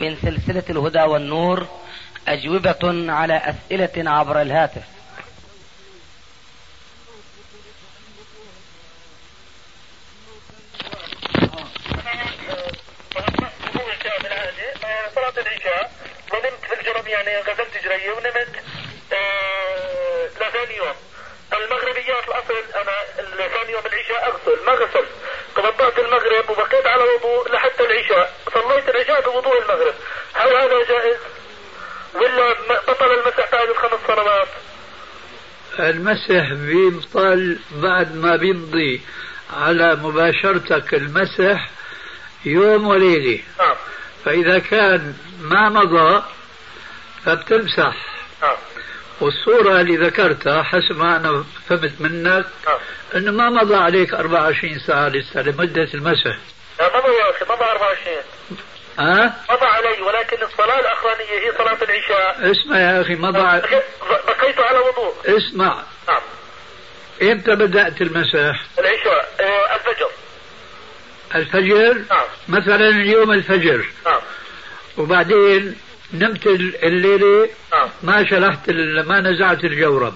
من سلسلة الهدى والنور أجوبة على أسئلة عبر الهاتف. صلاة العشاء ونمت في الجرم يعني غسلت جري ونمت آه لثاني يوم. المغربيات الأصل أنا ثاني يوم العشاء أغسل ما غسلت. توضأت المغرب وبقيت على وضوء لحتى العشاء. صليت العشاء بوضوء المغرب. هل هذا جائز؟ ولا بطل المسح بعد الخمس صلوات؟ المسح بيبطل بعد ما بيمضي. على مباشرتك المسح يوم وليلة. نعم فإذا كان ما مضى فبتمسح. نعم والصورة اللي ذكرتها حسب ما أنا فهمت منك نعم. أنه ما مضى عليك 24 ساعة لسه لمدة المسح لا مضى يا أخي مضى 24 ها؟ مضى علي ولكن الصلاة الأخرانية هي صلاة العشاء. اسمع يا أخي مضى ع- بقيت على وضوء. اسمع. نعم. إمتى بدأت المسح؟ العشاء آه الفجر. الفجر؟ نعم. مثلا اليوم الفجر. نعم. وبعدين نمت الليلة نعم ما شلحت ما نزعت الجورب.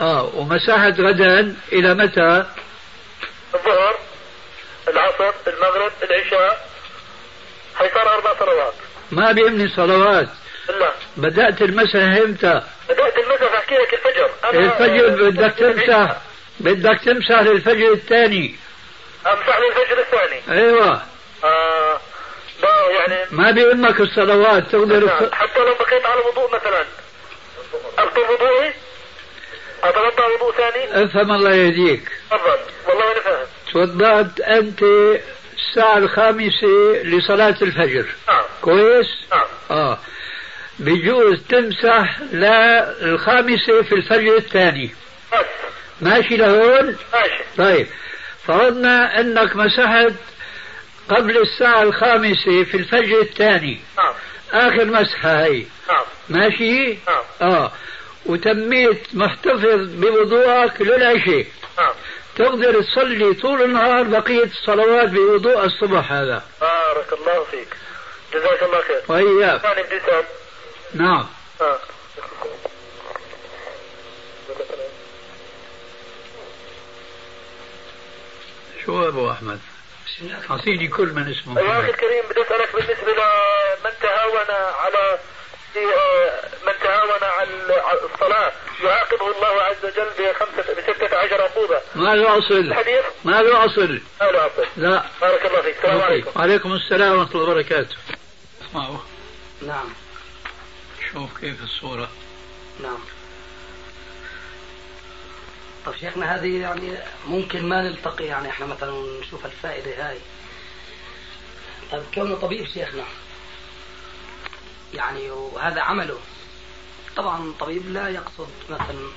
آه. ومسحت غدا إلى متى؟ الظهر العصر المغرب العشاء. هي صار أربع صلوات. ما بيهمني صلوات. لا بدأت المسح إمتى؟ بدأت المسح أحكي لك الفجر. أنا- الفجر بدك تمسح. بدك تمسح للفجر الثاني. أمسح للفجر الثاني. أيوه. آه. يعني ما بيهمك الصلوات تقدر. حتى لو بقيت على وضوء مثلا. أبطل وضوئي؟ أتوضأ وضوء ثاني؟ افهم الله يهديك. تفضل. والله أنا فاهم. توضأت أنت الساعة الخامسة لصلاة الفجر. نعم. كويس؟ نعم. آه. بيجوز تمسح للخامسة في الفجر الثاني. بس. ماشي لهون؟ ماشي. طيب. فرضنا أنك مسحت قبل الساعة الخامسة في الفجر الثاني. نعم. آخر مسحة هي. نعم. ماشي؟ نعم. آه. وتميت محتفظ بوضوءك للعشاء. نعم. تقدر تصلي طول النهار بقية الصلوات بوضوء الصبح هذا. بارك الله فيك. جزاك الله خير. وإياك. نعم. آه. شو أبو أحمد؟ أعطيني كل من اسمه. يا أخي الكريم بدي أسألك بالنسبة لمن تهاون على آه، من تهاون على على الصلاة يعاقبه الله عز وجل بخمسة بستة عشر عقوبة. ما له أصل. الحديث ما له أصل. ما له أصل. لا. بارك الله فيك. السلام عليكم. وعليكم السلام ورحمة الله وبركاته. اسمعوا. نعم. شوف كيف الصورة. نعم. طب شيخنا هذه يعني ممكن ما نلتقي يعني إحنا مثلا نشوف الفائدة هاي. طيب كونه طبيب شيخنا يعني وهذا عمله. طبعا طبيب لا يقصد مثلا.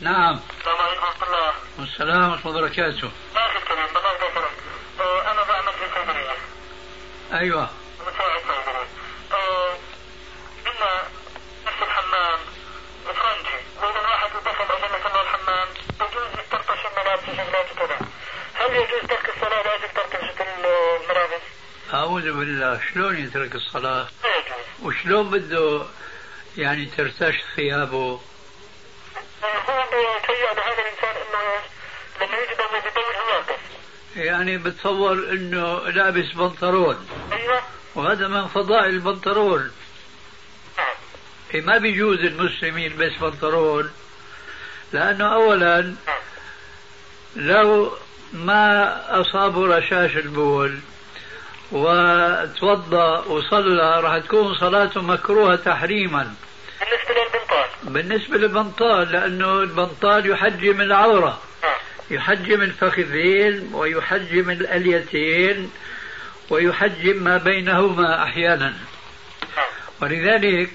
نعم. السلام عليكم ورحمة الله. والسلام ورحمة الله وبركاته. الله أنا بعمل في صيدلية أيوة مساعد صيدلي آه، إن نفس الحمام فرنجي وإذا الواحد اتصل أجل الله الحمام يجوز يسترطش الملابس وشغلات وكذا هل يجوز ترك الصلاة لأجل ترطشة الملابس؟ أعوذ بالله شلون يترك الصلاة؟ لا يجوز وشلون بده يعني ترتش ثيابه؟ هو بيتهيأ لهذا الإنسان إنه لما يجي يعني بتصور إنه لابس بنطلون. أيوه. وهذا من فضائل البنطلون. نعم إيه ما بيجوز المسلم يلبس بنطلون. لأنه اولا نعم لو ما اصابه رشاش البول وتوضأ وصلى راح تكون صلاته مكروهة تحريما. بالنسبة للبنطال؟ بالنسبة للبنطال لأنه البنطال يحجم العورة. نعم يحجم الفخذين ويحجم الأليتين ويحجم ما بينهما أحيانا. ولذلك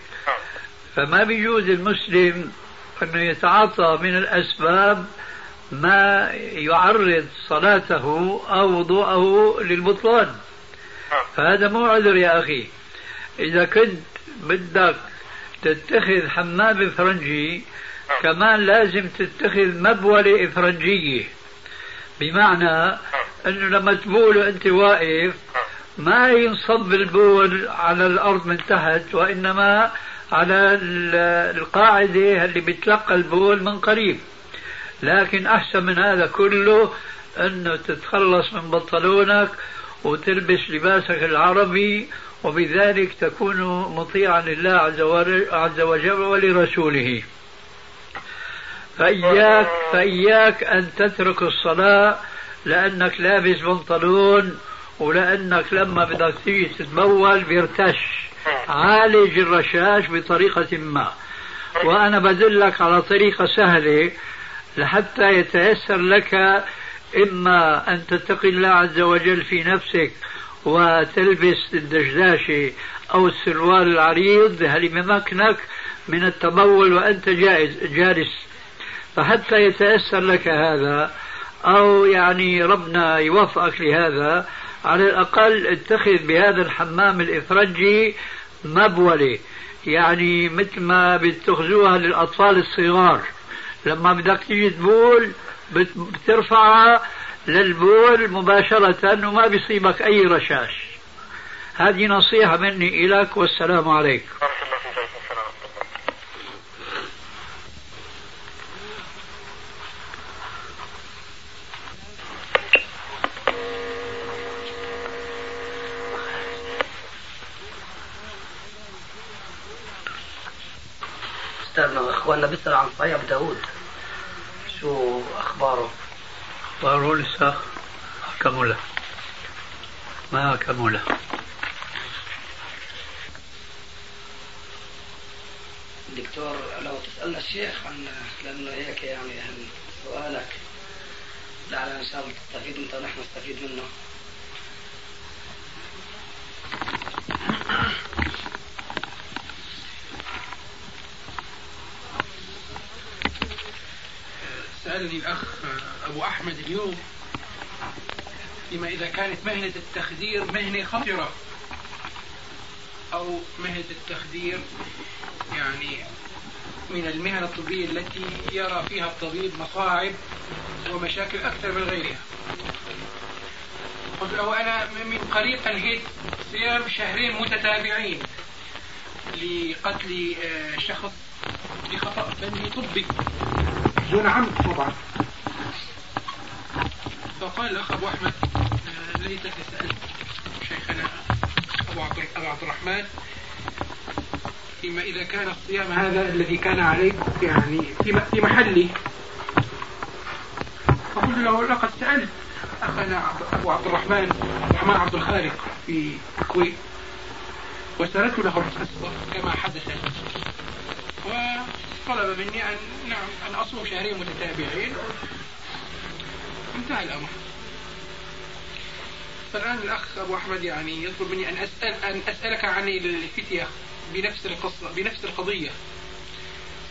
فما بيجوز المسلم أنه يتعاطى من الأسباب ما يعرض صلاته أو وضوءه للبطلان. فهذا مو عذر يا أخي. إذا كنت بدك تتخذ حمام فرنجي كمان لازم تتخذ مبولة إفرنجية بمعنى أنه لما تبول وأنت واقف ما ينصب البول على الأرض من تحت وإنما على القاعدة اللي بتلقى البول من قريب. لكن أحسن من هذا كله أنه تتخلص من بنطلونك وتلبس لباسك العربي وبذلك تكون مطيعا لله عز وجل ولرسوله. فإياك فإياك أن تترك الصلاة لأنك لابس بنطلون ولأنك لما بدك تيجي تتبول بيرتش. عالج الرشاش بطريقة ما. وأنا بدلك على طريقة سهلة لحتى يتيسر لك إما أن تتقي الله عز وجل في نفسك وتلبس الدشداشة أو السروال العريض هل بمكنك من التبول وأنت جائز جالس. فحتى يتيسر لك هذا أو يعني ربنا يوفقك لهذا على الأقل اتخذ بهذا الحمام الإفرنجي مبولة. يعني مثل ما بتخذوها للأطفال الصغار. لما بدك تيجي تبول بترفعها للبول مباشرة وما بيصيبك أي رشاش. هذه نصيحة مني إليك والسلام عليكم. أستاذنا إخواننا بيسأل عن صحيح داود شو أخباره؟ أخباره لسه كمله ما كمله دكتور لو تسألنا الشيخ عن لأنه هيك يعني سؤالك لعل إن شاء الله تستفيد أنت ونحن نستفيد منه سألني الأخ أبو أحمد اليوم فيما إذا كانت مهنة التخدير مهنة خطرة أو مهنة التخدير يعني من المهن الطبية التي يرى فيها الطبيب مصاعب ومشاكل أكثر من غيرها. قلت له أنا من قريب أنهيت صيام شهرين متتابعين لقتل آه، شخص بخطأ فني طبي. دون عمد طبعا. فقال الأخ أبو أحمد آه، ليتك سألت شيخنا أبو عبد الرحمن فيما إذا كان الصيام هذا الذي كان عليك يعني في محلي فقلت له لقد سألت أخنا أبو عبد الرحمن الرحمن عبد الخالق في الكويت وسردت له القصة كما حدث. وطلب مني أن نعم أن أصوم شهرين متتابعين. انتهى الأمر. فالآن الأخ أبو أحمد يعني يطلب مني أن أسأل أن أسألك عن الفتية بنفس القصة بنفس القضية.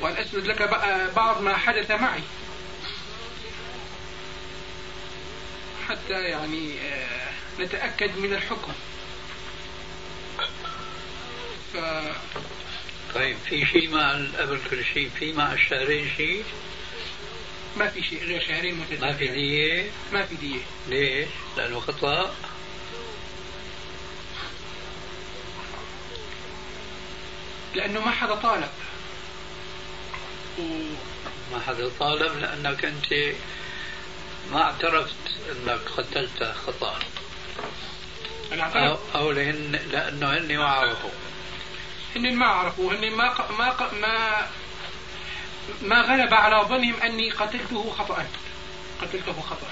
وأن أسرد لك بعض ما حدث معي. حتى يعني آه، نتأكد من الحكم. ف... طيب في شيء مع قبل كل شيء في مع الشهرين شيء؟ ما في شيء غير شهرين متتابعين ما في دية؟ ما في دية. ليش؟ لأنه خطأ؟ لأنه ما حدا طالب. و... ما حدا طالب لأنك أنت ما اعترفت أنك قتلت خطأ. أنا اعترفت أو, أو لهن لأنه هن ما عرفوا. هن ما عرفوا. هن ما ق... ما ق... ما ما غلب على ظنهم أني قتلته خطأ. قتلته خطأ.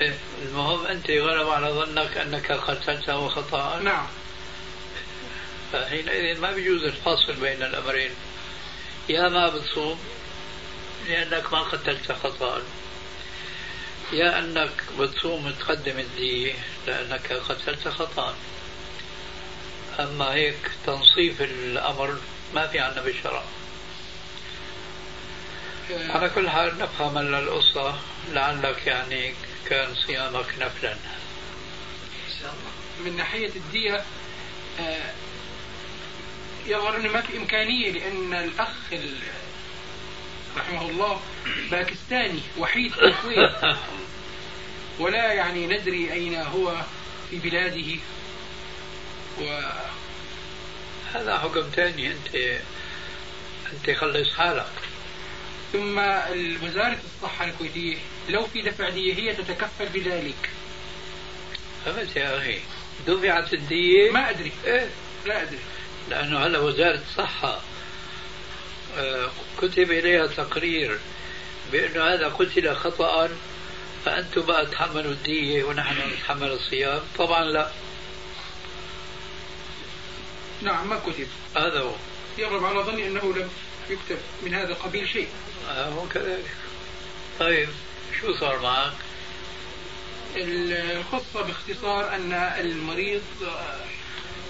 إيه، المهم أنت غلب على ظنك أنك قتلته خطأ. نعم. فحينئذ ما بيجوز الفصل بين الأمرين. يا ما بتصوم لأنك ما قتلت خطأ. يا أنك بتصوم تقدم الدية لأنك قتلت خطأ. أما هيك تنصيف الأمر ما في عنا بالشرع على كل حال نفهم القصة لعلك يعني كان صيامك نفلا. إن شاء الله. من ناحية الدية آه، يظهر أنه ما في إمكانية لأن الأخ رحمه الله باكستاني وحيد في الكويت. ولا يعني ندري أين هو في بلاده. و هذا حكم ثاني أنت أنت خلص حالك. ثم وزارة الصحة الكويتية لو في دفع دية هي تتكفل بذلك. فهمت يا أخي. دفعت الدية؟ ما أدري. إيه؟ لا أدري. لأنه هلا وزارة الصحة آه، كتب إليها تقرير بأنه هذا قتل خطأ فأنتم بقى تحملوا الدية ونحن نتحمل الصيام. طبعا لا. نعم ما كتب. هذا هو. يغلب على ظني أنه لم يكتب من هذا القبيل شيء. آه هو كذلك. طيب شو صار معك؟ القصة باختصار أن المريض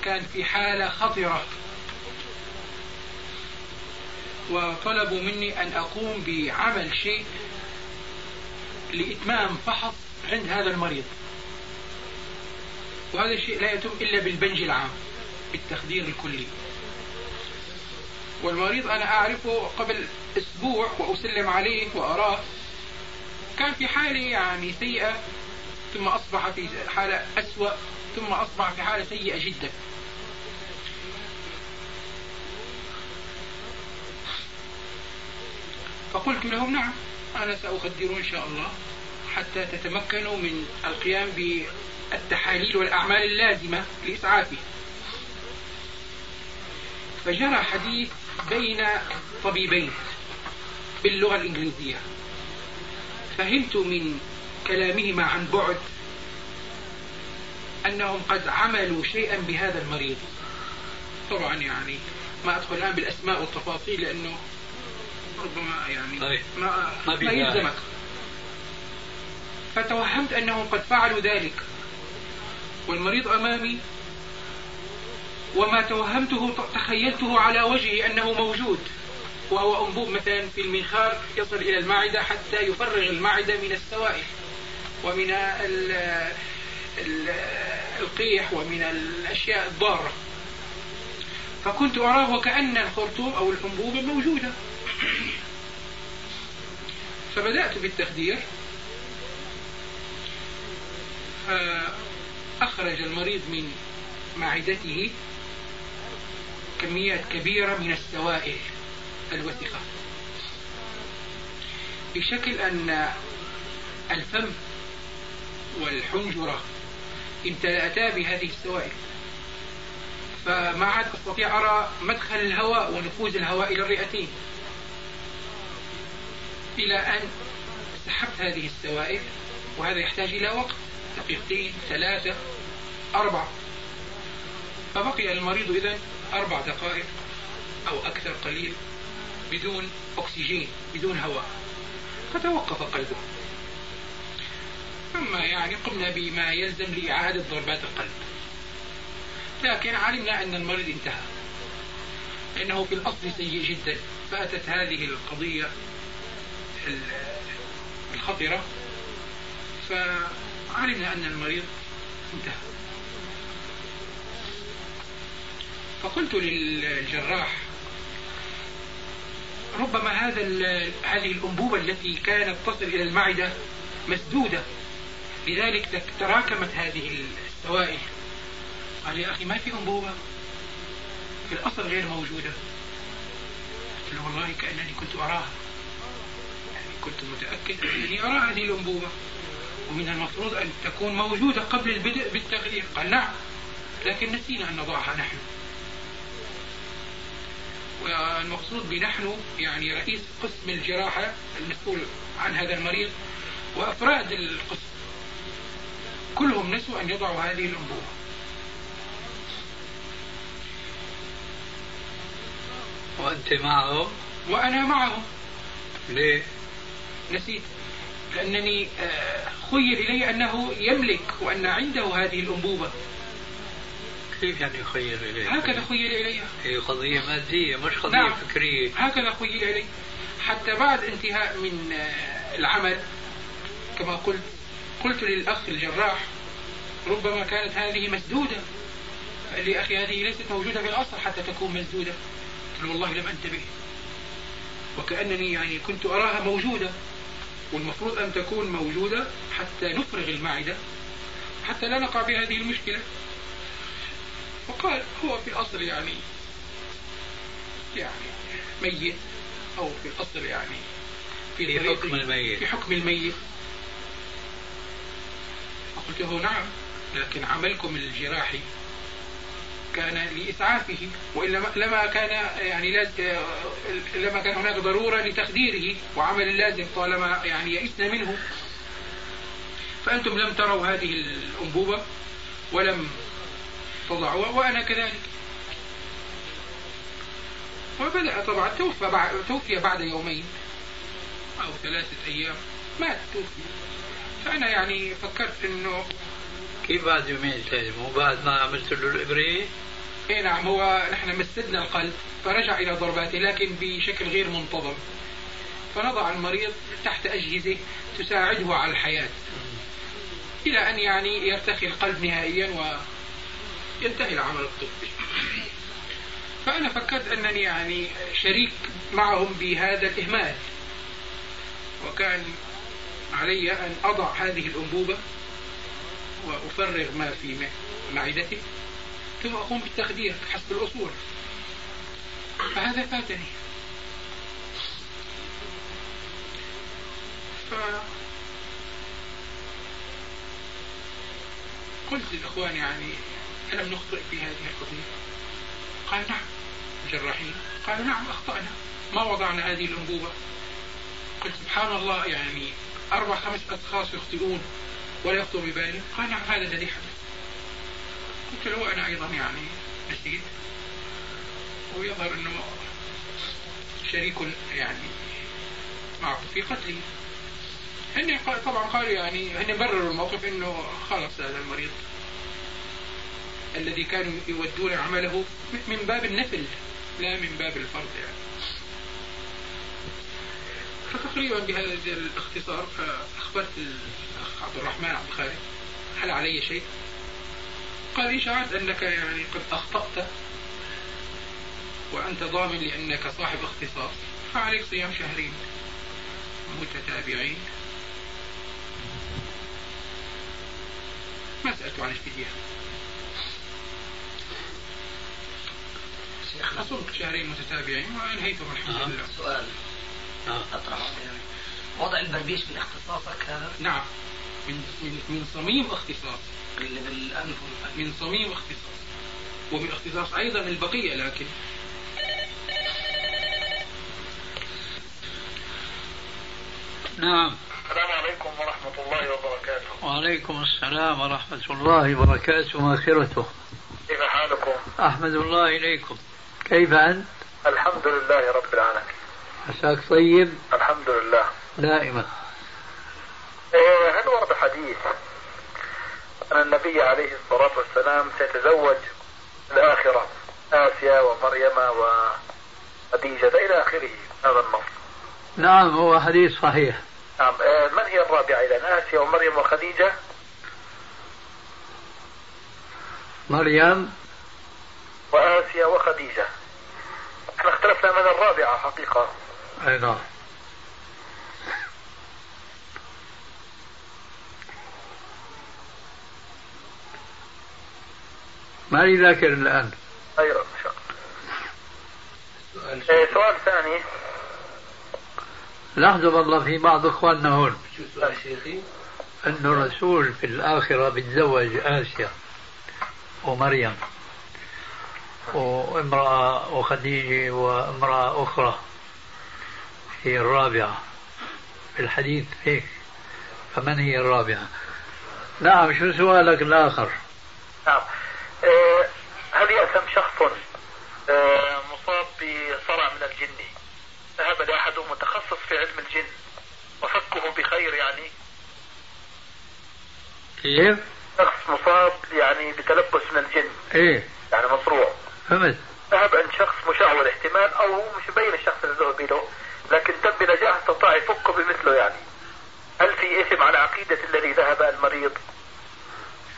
كان في حالة خطرة. وطلبوا مني أن أقوم بعمل شيء لإتمام فحص عند هذا المريض. وهذا الشيء لا يتم إلا بالبنج العام بالتخدير الكلي. والمريض أنا أعرفه قبل أسبوع وأسلم عليه وأراه. كان في حالة يعني سيئة ثم أصبح في حالة أسوأ ثم أصبح في حالة سيئة جدا. فقلت لهم نعم أنا سأخدر إن شاء الله حتى تتمكنوا من القيام بالتحاليل والأعمال اللازمة لإسعافه فجرى حديث بين طبيبين باللغة الإنجليزية. فهمت من كلامهما عن بعد أنهم قد عملوا شيئا بهذا المريض. طبعا يعني ما أدخل الآن بالأسماء والتفاصيل لأنه ربما يعني طيب. ما, ما, ما يلزمك. فتوهمت أنهم قد فعلوا ذلك. والمريض أمامي وما توهمته تخيلته على وجهه أنه موجود. وهو أنبوب مثلا في المنخار يصل إلى المعدة حتى يفرغ المعدة من السوائل ومن ال ال القيح ومن الأشياء الضارة. فكنت أراه وكأن الخرطوم أو الأنبوبة موجودة. فبدأت بالتخدير. فأخرج المريض من معدته كميات كبيرة من السوائل الوثقة بشكل أن الفم والحنجرة امتلأتا بهذه السوائل فما عاد أستطيع أرى مدخل الهواء ونفوذ الهواء إلى الرئتين. إلى أن سحبت هذه السوائل وهذا يحتاج إلى وقت دقيقتين ثلاثة أربعة. فبقي المريض إذا أربع دقائق أو أكثر قليل بدون أكسجين بدون هواء. فتوقف قلبه. ثم يعني قمنا بما يلزم لإعادة ضربات القلب. لكن علمنا أن المريض انتهى. لأنه في الأصل سيء جدا. فأتت هذه القضية الخطرة. فعلمنا أن المريض انتهى. فقلت للجراح ربما هذا هذه الأنبوبة التي كانت تصل إلى المعدة مسدودة. لذلك تراكمت هذه السوائل. قال يا أخي ما في أنبوبة؟ في الأصل غير موجودة. قلت له والله كأنني كنت أراها. يعني كنت متأكد أنني أرى هذه الأنبوبة. ومن المفروض أن تكون موجودة قبل البدء بالتغيير. قال نعم لكن نسينا أن نضعها نحن. والمقصود بنحن يعني رئيس قسم الجراحة المسؤول عن هذا المريض وأفراد القسم. كلهم نسوا أن يضعوا هذه الأنبوبة وأنت معهم؟ وأنا معهم. ليه؟ نسيت. لأنني آه، خيل إلي أنه يملك وأن عنده هذه الأنبوبة. كيف يعني خير إليه؟ هكذا خيل إلي. هي قضية مادية مش قضية نعم. فكرية. هكذا خيل إلي. حتى بعد انتهاء من آه، العمل كما قلت قلت للأخ الجراح ربما كانت هذه مسدودة. قال لي أخي هذه ليست موجودة في الأصل حتى تكون مسدودة. قلت له والله لم أنتبه. وكأنني يعني كنت أراها موجودة. والمفروض أن تكون موجودة حتى نفرغ المعدة حتى لا نقع بهذه المشكلة. وقال هو في الأصل يعني يعني ميت أو في الأصل يعني في, في حكم الميت. في حكم الميت فقلت له نعم لكن عملكم الجراحي كان لإسعافه وإلا ما- لما كان يعني لا- لما كان هناك ضرورة لتخديره وعمل اللازم طالما يعني يئسنا منه فأنتم لم تروا هذه الأنبوبة ولم تضعوها وأنا كذلك. وبدأ طبعا توفى بعد توفي بعد يومين أو ثلاثة أيام. مات توفي. فأنا يعني فكرت إنه كيف بعد يومين ثلاثة مو بعد ما عملت له الإبرة؟ اي نعم هو نحن مسدنا القلب فرجع إلى ضرباته لكن بشكل غير منتظم. فنضع المريض تحت أجهزة تساعده على الحياة. إلى أن يعني يرتخي القلب نهائيا وينتهي العمل الطبي. فأنا فكرت أنني يعني شريك معهم بهذا الإهمال. وكان علي أن أضع هذه الأنبوبة وأفرغ ما في معدته ثم أقوم بالتخدير حسب الأصول. فهذا فاتني. ف قلت للإخوان يعني ألم نخطئ في هذه القضية؟ قال نعم. الجراحين قالوا نعم أخطأنا. ما وضعنا هذه الأنبوبة قلت سبحان الله يعني أربع خمس أشخاص يخطئون ولا يخطئ ببالي. قال نعم هذا الذي حدث. قلت له أنا أيضا يعني نسيت. ويظهر أنه شريك يعني معه في قتله. هن طبعا قالوا يعني هن برروا الموقف إنه خلص هذا المريض. الذي كانوا يودون عمله من باب النفل لا من باب الفرض يعني. فتقريبا بهذا الاختصار اخبرت الأخ عبد الرحمن عبد الخالق هل علي شيء؟ قال لي شعرت أنك يعني قد أخطأت وأنت ضامن لأنك صاحب اختصاص فعليك صيام شهرين متتابعين. ما سألت عن الفدية؟ أصمت شهرين متتابعين وأنهيتهم الحمد نعم. لله. سؤال. آه. يعني وضع البربيش من اختصاصك هذا؟ نعم. من من من صميم اختصاص. والفم. من صميم اختصاص. ومن اختصاص أيضا البقية لكن. نعم. السلام عليكم ورحمة الله وبركاته. وعليكم السلام ورحمة الله وبركاته ومغفرته كيف حالكم؟ أحمد الله إليكم. كيف أنت؟ الحمد لله رب العالمين. عساك طيب؟ الحمد لله. دائما. إيه، هل ورد حديث أن النبي عليه الصلاة والسلام سيتزوج الآخرة آسيا ومريم وخديجة إلى آخره هذا النص؟ نعم هو حديث صحيح. نعم. إيه، من هي الرابعة إذا آسيا ومريم وخديجة؟ مريم؟ وآسيا وخديجة. إحنا اختلفنا من الرابعة حقيقة. أي نعم. ماني ذاكر الآن. أيوة الله. إيه، سؤال ثاني. لحظة والله في بعض إخواننا هون. شو سؤال شيخي؟ أن الرسول في الآخرة بيتزوج آسيا ومريم. وامرأة وخديجة وامرأة أخرى. هي الرابعة. في الحديث هيك. فمن هي الرابعة؟ نعم شو سؤالك الآخر؟ نعم. إيه، هل يأثم شخص إيه، مصاب بصرع من الجن؟ ذهب لأحد متخصص في علم الجن وفكه بخير يعني؟ كيف؟ شخص مصاب يعني بتلبس من الجن. إيه. يعني مصروع. فهمت. ذهب عند شخص مشعوذ احتمال أو مش مبين الشخص اللي ذهب له لكن تم بنجاح استطاع يفكه بمثله يعني. هل في إثم على عقيدة الذي ذهب المريض؟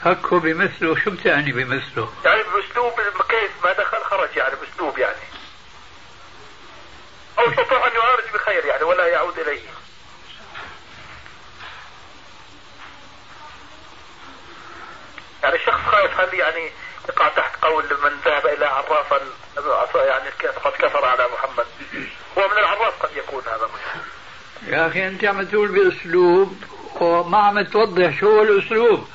فكه بمثله. شو بتعني بمثله؟ يعني بأسلوب كيف ما دخل خرج يعني بأسلوب يعني. أو استطاع أن يعالج بخير يعني ولا يعود إليه. يعني الشخص خايف هل يعني قول من ذهب إلى عرافا يعني قد كفر على محمد. هو من العراف قد يكون هذا يا أخي أنت عم تقول بأسلوب وما عم توضح شو هو الأسلوب.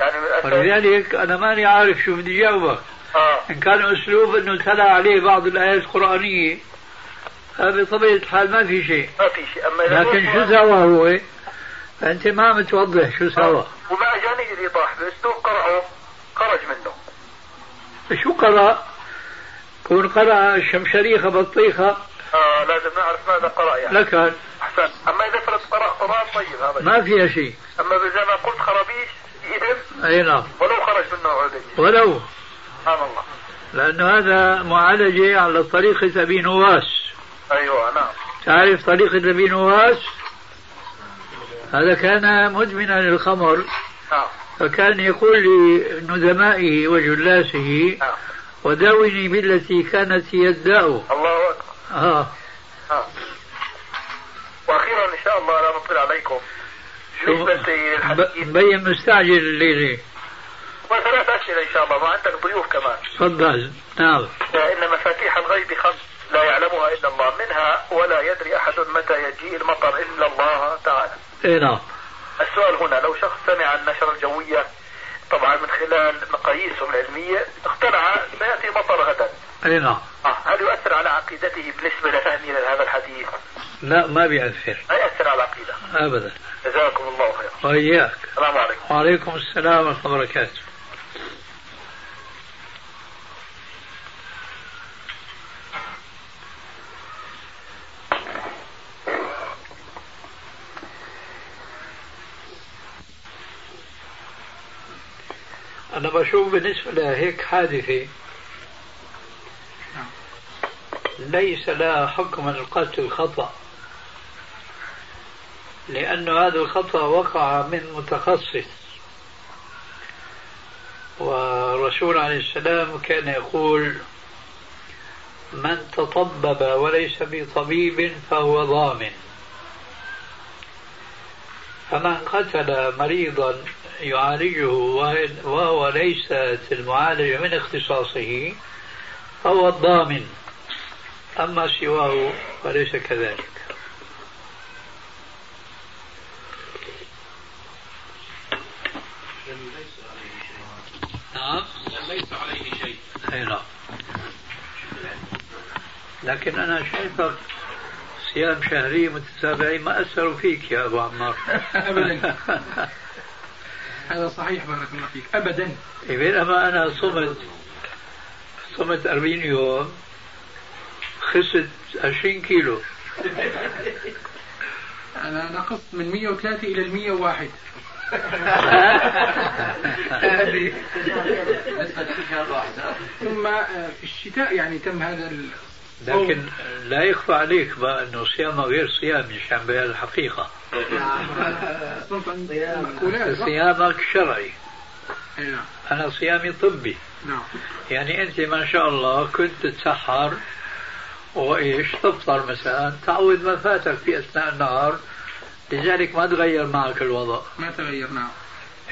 يعني ولذلك أنا ماني عارف شو بدي جاوبك آه. إن كان أسلوب إنه تلا عليه بعض الآيات القرآنية هذا بطبيعه الحال ما في شيء. ما في شيء. أما لكن شو سوى هو؟ فانت ما عم توضح شو سوى. وما أجاني الايضاح باسلوب قرأه. شو قرأ؟ كون قرأ الشمشريخة بطيخة آه لازم نعرف ماذا قرأ يعني. لكن أحسن. أما إذا فرض قرأ قرآن طيب هذا ما فيها شيء. أما إذا ما قلت خرابيش يهم أي نعم. ولو خرج منه عودي ولو. سبحان الله. لأنه هذا معالجة على طريقة ابي نواس. أيوه نعم. تعرف طريقة ابي نواس؟ هذا كان مدمنا للخمر. نعم. فكان يقول لندمائه وجلاسه نعم. وداوني بالتي كانت هي الداء. الله أكبر. آه. آه. وأخيرا إن شاء الله لا نطيل عليكم. مبين مستعجل الليلة وثلاث أسئلة إن شاء الله. ما عندك ضيوف كمان. تفضل. نعم. ان مفاتيح الغيب خمس. لا يعلمها إلا الله. منها ولا يدري أحد متى يجيء المطر إلا الله تعالى. اي نعم. السؤال هنا لو شخص سمع النشرة الجوية طبعا من خلال مقاييسهم العلمية اقتنع سيأتي مطر غدا. أي نعم. آه. هل يؤثر على عقيدته بالنسبة لفهمه لهذا الحديث؟ لا ما بيأثر ما يأثر على العقيدة. أبدا. جزاكم الله خير وإياك. السلام عليكم. وعليكم السلام ورحمة الله وبركاته. بشوف بالنسبة لهيك حادثة. ليس لها حكم القتل خطأ لأن هذا الخطأ وقع من متخصص. والرسول عليه السلام كان يقول من تطبب وليس بطبيب فهو ضامن. فمن قتل مريضا يعالجه وهو ليست المعالجة من اختصاصه فهو الضامن. أما سواه فليس كذلك. نعم. ليس عليه شيء أي نعم لكن أنا شايفك صيام شهري متتابعين ما أثروا فيك يا أبو عمار. أبدا. هذا صحيح بارك الله فيك. ابدا. بينما أنا صمت صمت 40 يوم خست 20 كيلو. أنا نقصت من 103 إلى ال 101 هذه ثم آه، في الشتاء يعني تم هذا لكن لا يخفى عليك بقى إنه صيامه غير صيامي عشان بيان الحقيقة. صيامك شرعي. نعم. أنا صيامي طبي. نعم يعني أنت ما شاء الله كنت تتسحر وإيش تفطر مثلا تعوض ما فاتك في أثناء النهار لذلك ما تغير معك الوضع. ما تغير نعم.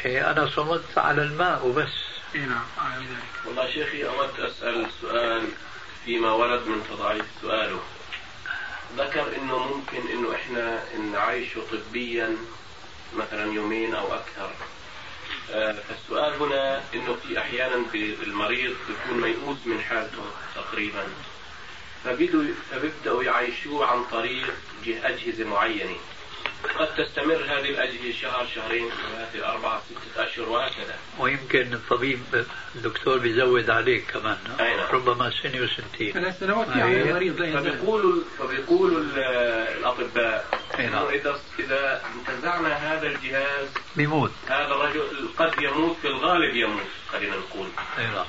إيه أنا صمت على الماء وبس. اي نعم والله شيخي أود أسأل سؤال. فيما ورد من تضعيف سؤاله. ذكر إنه ممكن إنه إحنا نعيشه طبيا مثلا يومين أو أكثر. آه، فالسؤال هنا إنه في أحيانا المريض بيكون ميؤوس من حالته تقريبا. فبيبدأوا يعيشوه عن طريق أجهزة معينة. قد تستمر هذه الأجهزة شهر شهرين ثلاثة أربعة ستة أشهر وهكذا. ويمكن الطبيب الدكتور بيزود عليك كمان أين. ربما سنة وسنتين ثلاث سنوات يعني المريض فبيقولوا فبيقولوا الأطباء إنه إذا إذا انتزعنا هذا الجهاز بيموت. هذا الرجل قد يموت في الغالب يموت خلينا نقول. أي نعم.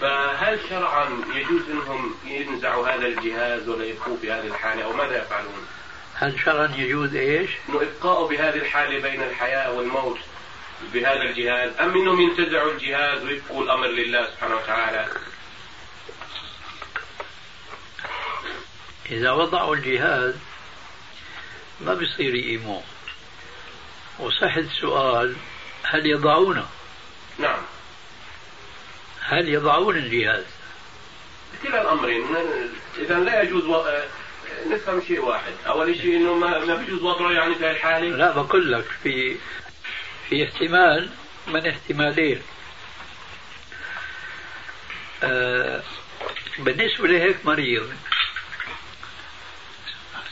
فهل شرعا يجوز إنهم ينزعوا هذا الجهاز ولا يبقوا في هذه الحالة أو ماذا يفعلون؟ هل شرعا يجوز إيش؟ انه ابقاؤه بهذه الحاله بين الحياة والموت بهذا الجهاز أم انهم ينتزعوا الجهاز ويبقوا الأمر لله سبحانه وتعالى؟ إذا وضعوا الجهاز ما بيصير يقيموه وصح السؤال هل يضعونه؟ نعم هل يضعون الجهاز؟ كلا الأمرين اذا لا يجوز. نفهم شيء واحد. أول شيء إنه ما ما بيجوز وضعه يعني في الحاله لا بقول لك في في احتمال من احتمالين. آه بالنسبة لهيك مريض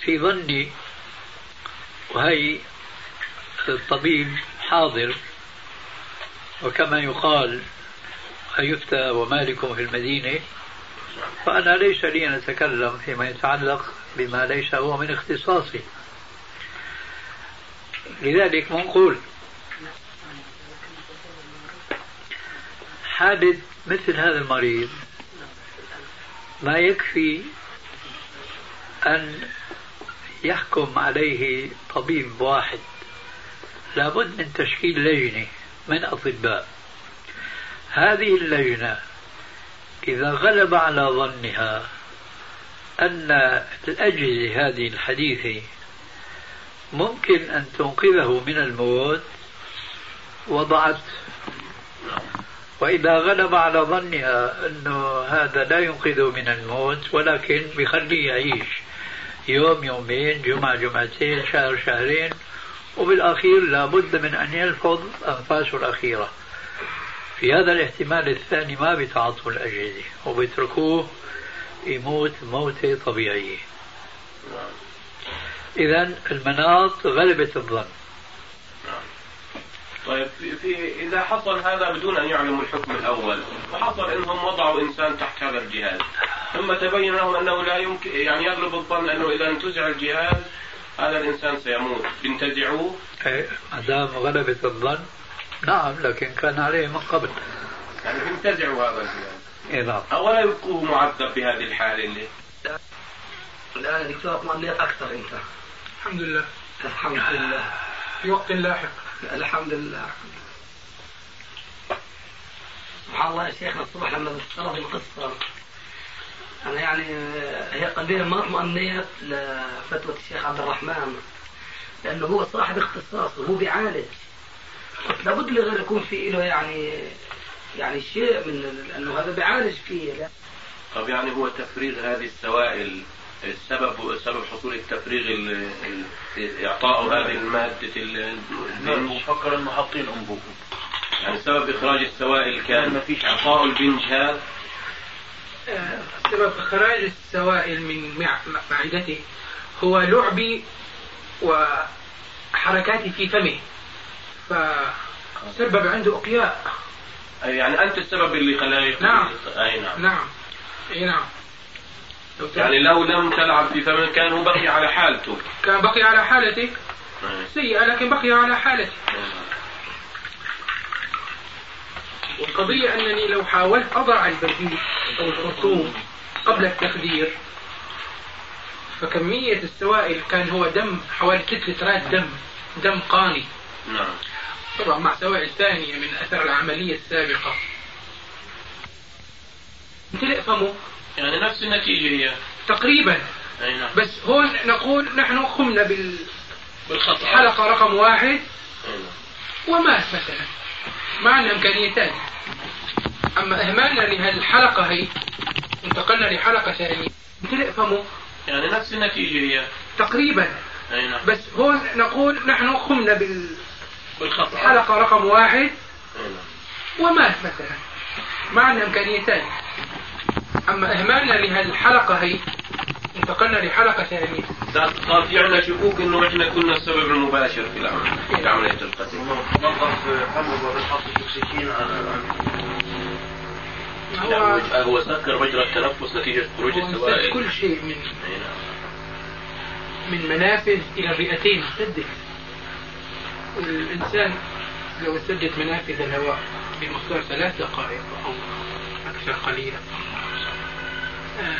في ظني وهي الطبيب حاضر وكما يقال أيفتى ومالك في المدينة فأنا ليس لي أن أتكلم فيما يتعلق بما ليس هو من اختصاصي. لذلك منقول حادث مثل هذا المريض ما يكفي أن يحكم عليه طبيب واحد. لابد من تشكيل لجنة من أطباء. هذه اللجنة إذا غلب على ظنها أن الأجهزة هذه الحديثة ممكن أن تنقذه من الموت وضعت. وإذا غلب على ظنها أنه هذا لا ينقذه من الموت ولكن بيخليه يعيش يوم يومين جمعة جمعتين شهر شهرين وبالأخير لابد من أن يلفظ أنفاسه الأخيرة. في هذا الاحتمال الثاني ما بيتعاطوا الأجهزة وبيتركوه يموت موتة طبيعية. إذا المناط غلبت الظن. طيب في إذا حصل هذا بدون أن يعلموا الحكم الأول وحصل إنهم وضعوا إنسان تحت هذا الجهاز ثم تبين لهم أنه لا يمكن يعني يغلب الظن أنه إذا انتزع الجهاز هذا الإنسان سيموت. بينتزعوه. إيه، ما دام غلبت الظن نعم لكن كان عليه من قبل. يعني بينتزعوا هذا الجهاز إيه نعم. أو لا يبقوه معذب بهذه الحالة اللي؟ الآن دكتور اطمئنيت أكثر أنت؟ الحمد لله. الحمد لله. في وقت لاحق. الحمد لله. سبحان الله يا شيخنا الصبح لما ذكرت القصة أنا يعني هي قليلا ما اطمأنيت لفتوى الشيخ عبد الرحمن لأنه هو صاحب اختصاص وهو بيعالج لابد لغير يكون في له يعني يعني شيء من لأنه هذا بيعالج فيه. طب يعني هو تفريغ هذه السوائل السبب سبب حصول التفريغ ال- ال- إعطاء هذه المادة ال- البنج فكر انه حاطين انبوب يعني سبب إخراج السوائل كان إعطاء البنج هذا آه، سبب إخراج السوائل من مع- معدته هو لعبي وحركاتي في فمه. فسبب عنده أقياء. أي يعني أنت السبب اللي خلاه نعم. أي نعم. نعم. أي نعم. يعني لو لم تلعب في فمه كان هو بقي على حالته. كان بقي على حالته أي. سيئة لكن بقي على حالته والقضية أنني لو حاولت أضع البريد أو الخرطوم قبل التخدير فكمية السوائل كان هو دم حوالي ست لترات دم دم قاني. نعم. طبعا مع سوائل ثانية من أثر العملية السابقة. امتلئ فمه يعني نفس النتيجة هي. تقريبا. أي نعم. بس هون نقول نحن قمنا بالحلقة بالخطأ. رقم واحد. أي نعم. ومات مثلا ما عندنا إمكانيتان أما إهمالنا لهالحلقة هي انتقلنا لحلقة ثانية. امتلئ فمه يعني نفس النتيجة هي. تقريبا. أي نعم. بس هون نقول نحن قمنا بالحلقة بالخطا رقم واحد. أي نعم. ومات مثلا ما عندنا إمكانيتان. أما إهمالنا لهالحلقة هي انتقلنا لحلقة ثانية. صار صار في عندنا شكوك إنه إحنا كنا السبب المباشر في العمل في عملية القتل. نظف فمه وبيحط اكسجين على يعني هو هو سكر مجرى التنفس نتيجة خروج السوائل. كل شيء من أي نعم. من منافذ إلى الرئتين سدت الإنسان لو سدت منافذ الهواء بمقدار ثلاث دقائق أو أكثر قليلا. آه،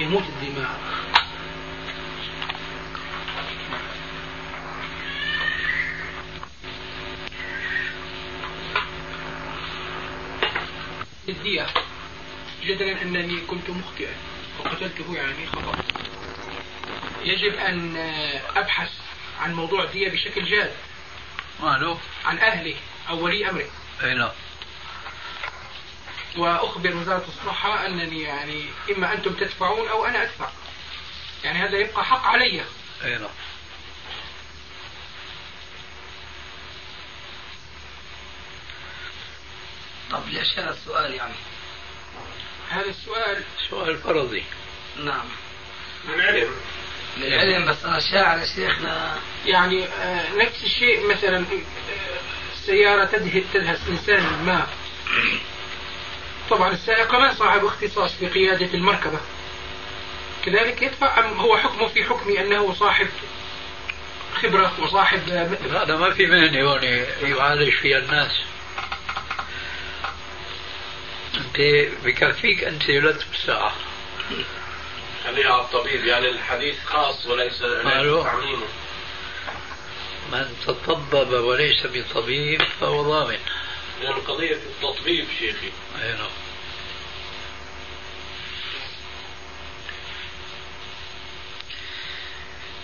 يموت الدماغ. الدية جدلا أنني كنت مخطئا وقتلته يعني خطأ. يجب أن أبحث عن موضوع الدية بشكل جاد. ماله؟ عن أهله أو ولي أمره أي نعم. وأخبر وزارة الصحة أنني يعني إما أنتم تدفعون أو أنا أدفع. يعني هذا يبقى حق علي. أي نعم. طب ليش هذا السؤال يعني؟ هذا السؤال سؤال فرضي. نعم. من علم للعلم بس أنا شاعر شيخنا يعني آه، نفس الشيء مثلا آه، السيارة تدهس تدهس إنسان ما. طبعا السائق ما صاحب اختصاص في قيادة المركبة. كذلك يدفع أم هو حكمه في حكمي أنه صاحب خبرة وصاحب هذا ما في مهنة هون يعالج فيها الناس. أنت بكفيك أنت ثلاث ساعة خليها على الطبيب يعني الحديث خاص وليس؟ تعميمه من تطبب وليس بطبيب فهو ضامن. لأن قضية التطبيب شيخي. أي نعم.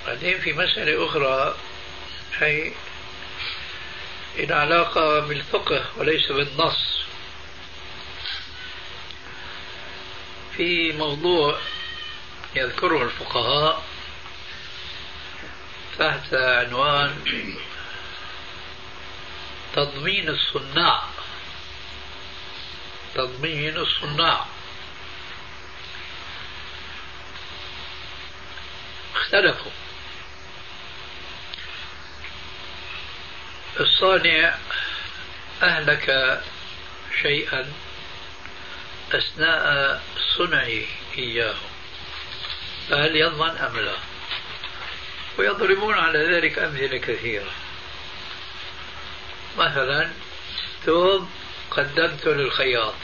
بعدين في مسألة أخرى هي العلاقة بالفقه وليس بالنص. في موضوع يذكره الفقهاء تحت عنوان تضمين الصناع. تضمين الصناع. اختلفوا. الصانع أهلك شيئا أثناء صنعه إياه. فهل يضمن أم لا؟ ويضربون على ذلك أمثلة كثيرة. مثلا ثوب قدمته للخياط.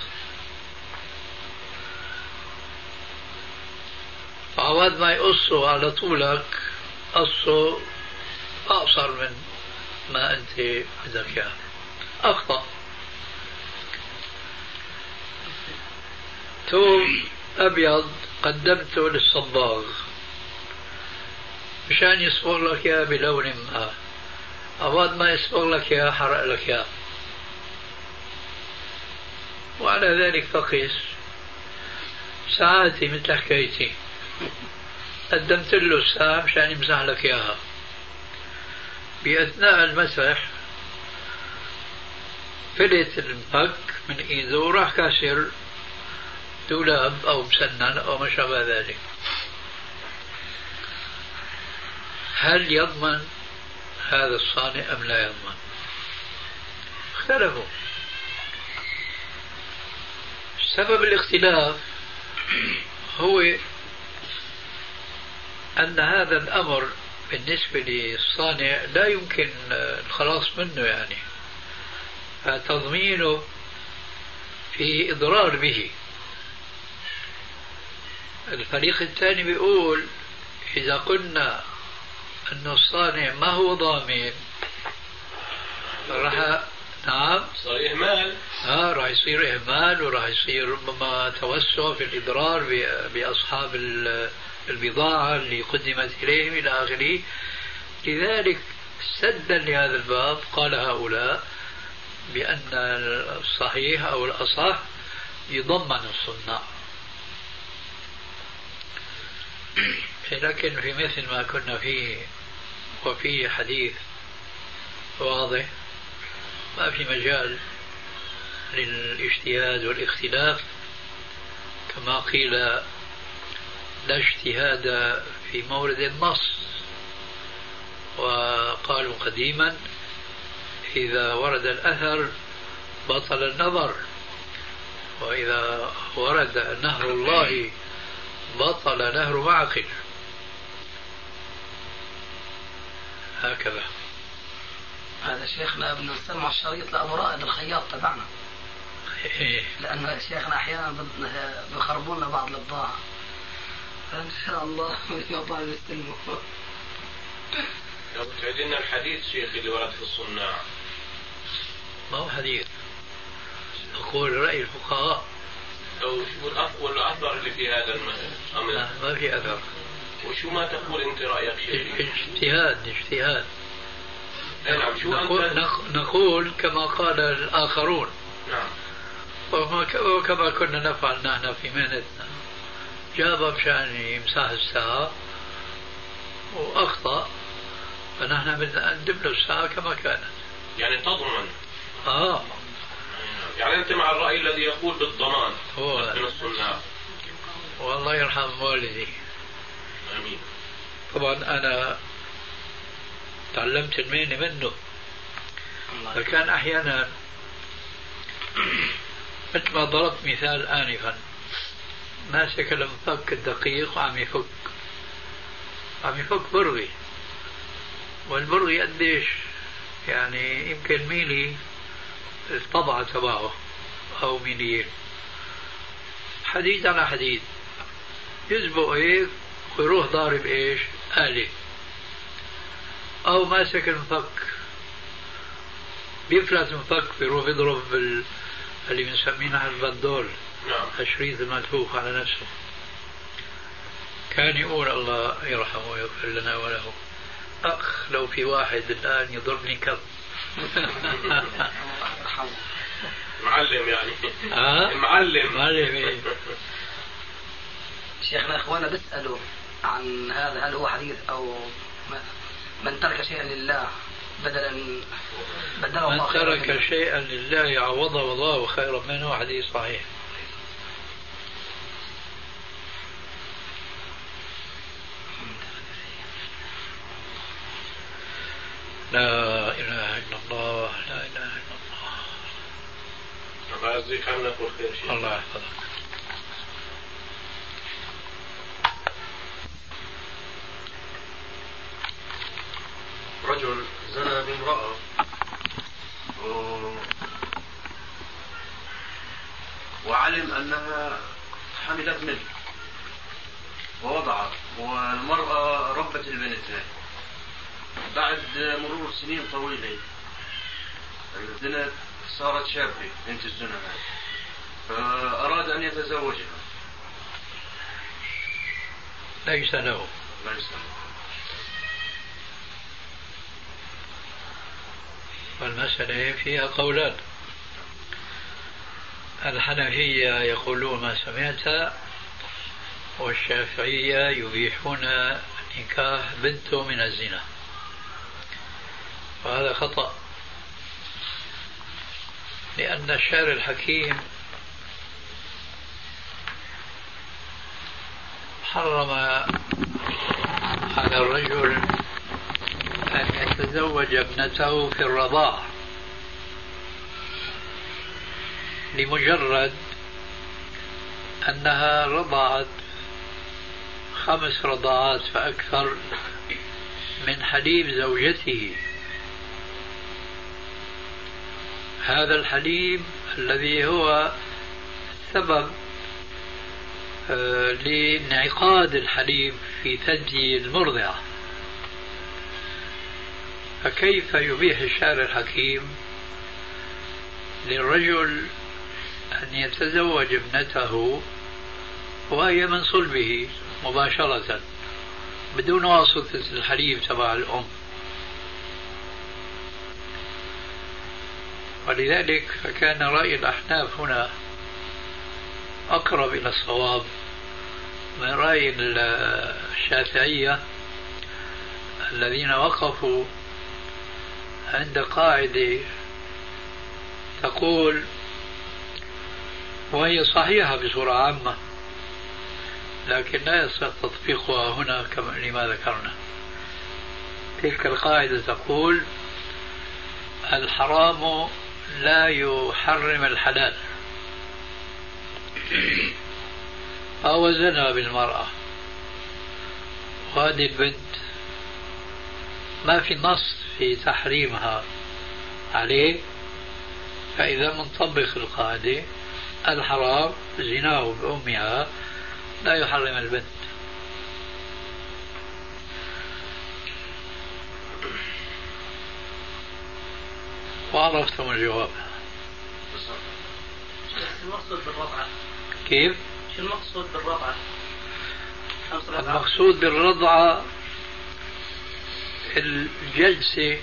عواد ما يقصه على طولك قصه أقصر من ما أنت بدك إياه أخطأ. ثوب أبيض قدمته للصباغ. مشان يصبغ لك إياه بلون ما. أواد ما يصبغ لك إياه حرق لك إياه وعلى ذلك فقس ساعاتي مثل حكايتي قدمت له الساعة مشان يمسح لك إياها. بأثناء المسح فلت المفك من إيده وراح كاسر دولاب أو مسنن أو ما شابه ذلك. هل يضمن هذا الصانع أم لا يضمن؟ اختلفوا. سبب الاختلاف هو أن هذا الأمر بالنسبة للصانع لا يمكن الخلاص منه يعني. فتضمينه في إضرار به. الفريق الثاني بيقول إذا قلنا أن الصانع ما هو ضامن؟ راح نعم. صار إهمال. آه راح يصير إهمال وراح يصير ربما توسع في الإضرار بأصحاب البضاعة اللي قدمت إليهم إلى آخره. لذلك سدا لهذا الباب قال هؤلاء بأن الصحيح أو الأصح يضمن الصناع. لكن في مثل ما كنا فيه وفيه حديث واضح ما في مجال للإجتهاد والاختلاف كما قيل لا اجتهاد في مورد النص. وقالوا قديما إذا ورد الأثر بطل النظر وإذا ورد نهر الله بطل نهر معقل. هكذا. هذا شيخنا بدنا نسمع الشريط لأبو رائد الخياط تبعنا. إيه. لأن شيخنا أحيانا بخربوا لنا بعض البضاعة فإن شاء الله ما بعد يستلموا لو تعدلنا الحديث شيخ اللي ورد في الصناع. ما هو حديث؟ أقول رأي الفقهاء. أو شو الأثر اللي في هذا الأمر لا ما في أثر. وشو ما تقول أنت رأيك شيخ اجتهاد اجتهاد. نعم شو نقول, أنت نقول كما قال الآخرون. نعم. وكما كنا نفعل نحن في مهنتنا. جاب مشان يمسح الساعة وأخطأ. فنحن بدنا نقدم له الساعة كما كانت. يعني تضمن. آه. يعني أنت مع الرأي الذي يقول بالضمان هو. من والله يرحم والدي. آمين. طبعا أنا تعلمت المهنة منه. فكان أحيانا مثل ما ضربت مثال آنفا. ماسك المفك الدقيق وعم يفك. عم يفك برغي. والبرغي قديش؟ يعني يمكن ميلي الطبعة تبعه أو ميلين حديد على حديد يسبق هيك ويروح ضارب إيش؟ آلة. أو ماسك المفك بيفلت المفك بيروح يضرب بال اللي بنسميه نحن البندول. نعم. الشريط الملفوف على نفسه. كان يقول الله يرحمه ويغفر لنا وله. أخ لو في واحد الآن يضربني كم معلم يعني ها؟ معلم معلم إيه؟ شيخنا إخوانا بيسألوا عن هذا هل هو حديث أو من ترك شيئا لله بدلا بدله من الله خيرا ترك منه. شيئا لله عوضه الله خيرا منه حديث صحيح لا إله إلا الله لا إله إلا الله الله يجزيك عنك والخير شيخ. الله يحفظك. رجل زنى بامرأة. و... وعلم أنها حملت منه. ووضعت. والمرأة ربت البنت بعد مرور سنين طويلة. البنت صارت شابة بنت الزنا فأراد أن يتزوجها. ليس له الله يسلمك والمسألة فيها قولان. الحنفية يقولون ما سمعت والشافعية يبيحون نكاح بنته من الزنا. وهذا خطأ. لأن الشعر الحكيم حرم على الرجل أن يتزوج ابنته في الرضاعة لمجرد أنها رضعت خمس رضعات فأكثر من حليب زوجته. هذا الحليب الذي هو سبب آه، لانعقاد الحليب في ثدي المرضعة. فكيف يبيح الشارع الحكيم للرجل أن يتزوج ابنته وهي من صلبه مباشرة بدون واسطة الحليب تبع الأم؟ ولذلك فكان رأي الأحناف هنا أقرب إلى الصواب من رأي الشافعية الذين وقفوا عند قاعدة تقول وهي صحيحة بصورة عامة لكن لا يصح تطبيقها هنا كما لما ذكرنا. تلك القاعدة تقول الحرام لا يحرم الحلال. فهو زنى بالمرأة. وهذه البنت ما في نص في تحريمها عليه فإذا منطبق القاعدة الحرام زناه بأمها لا يحرم البنت. وعرفتم الجواب شو المقصود بالرضعة؟ كيف؟ شو المقصود بالرضعة؟ المقصود بالرضعة الجلسة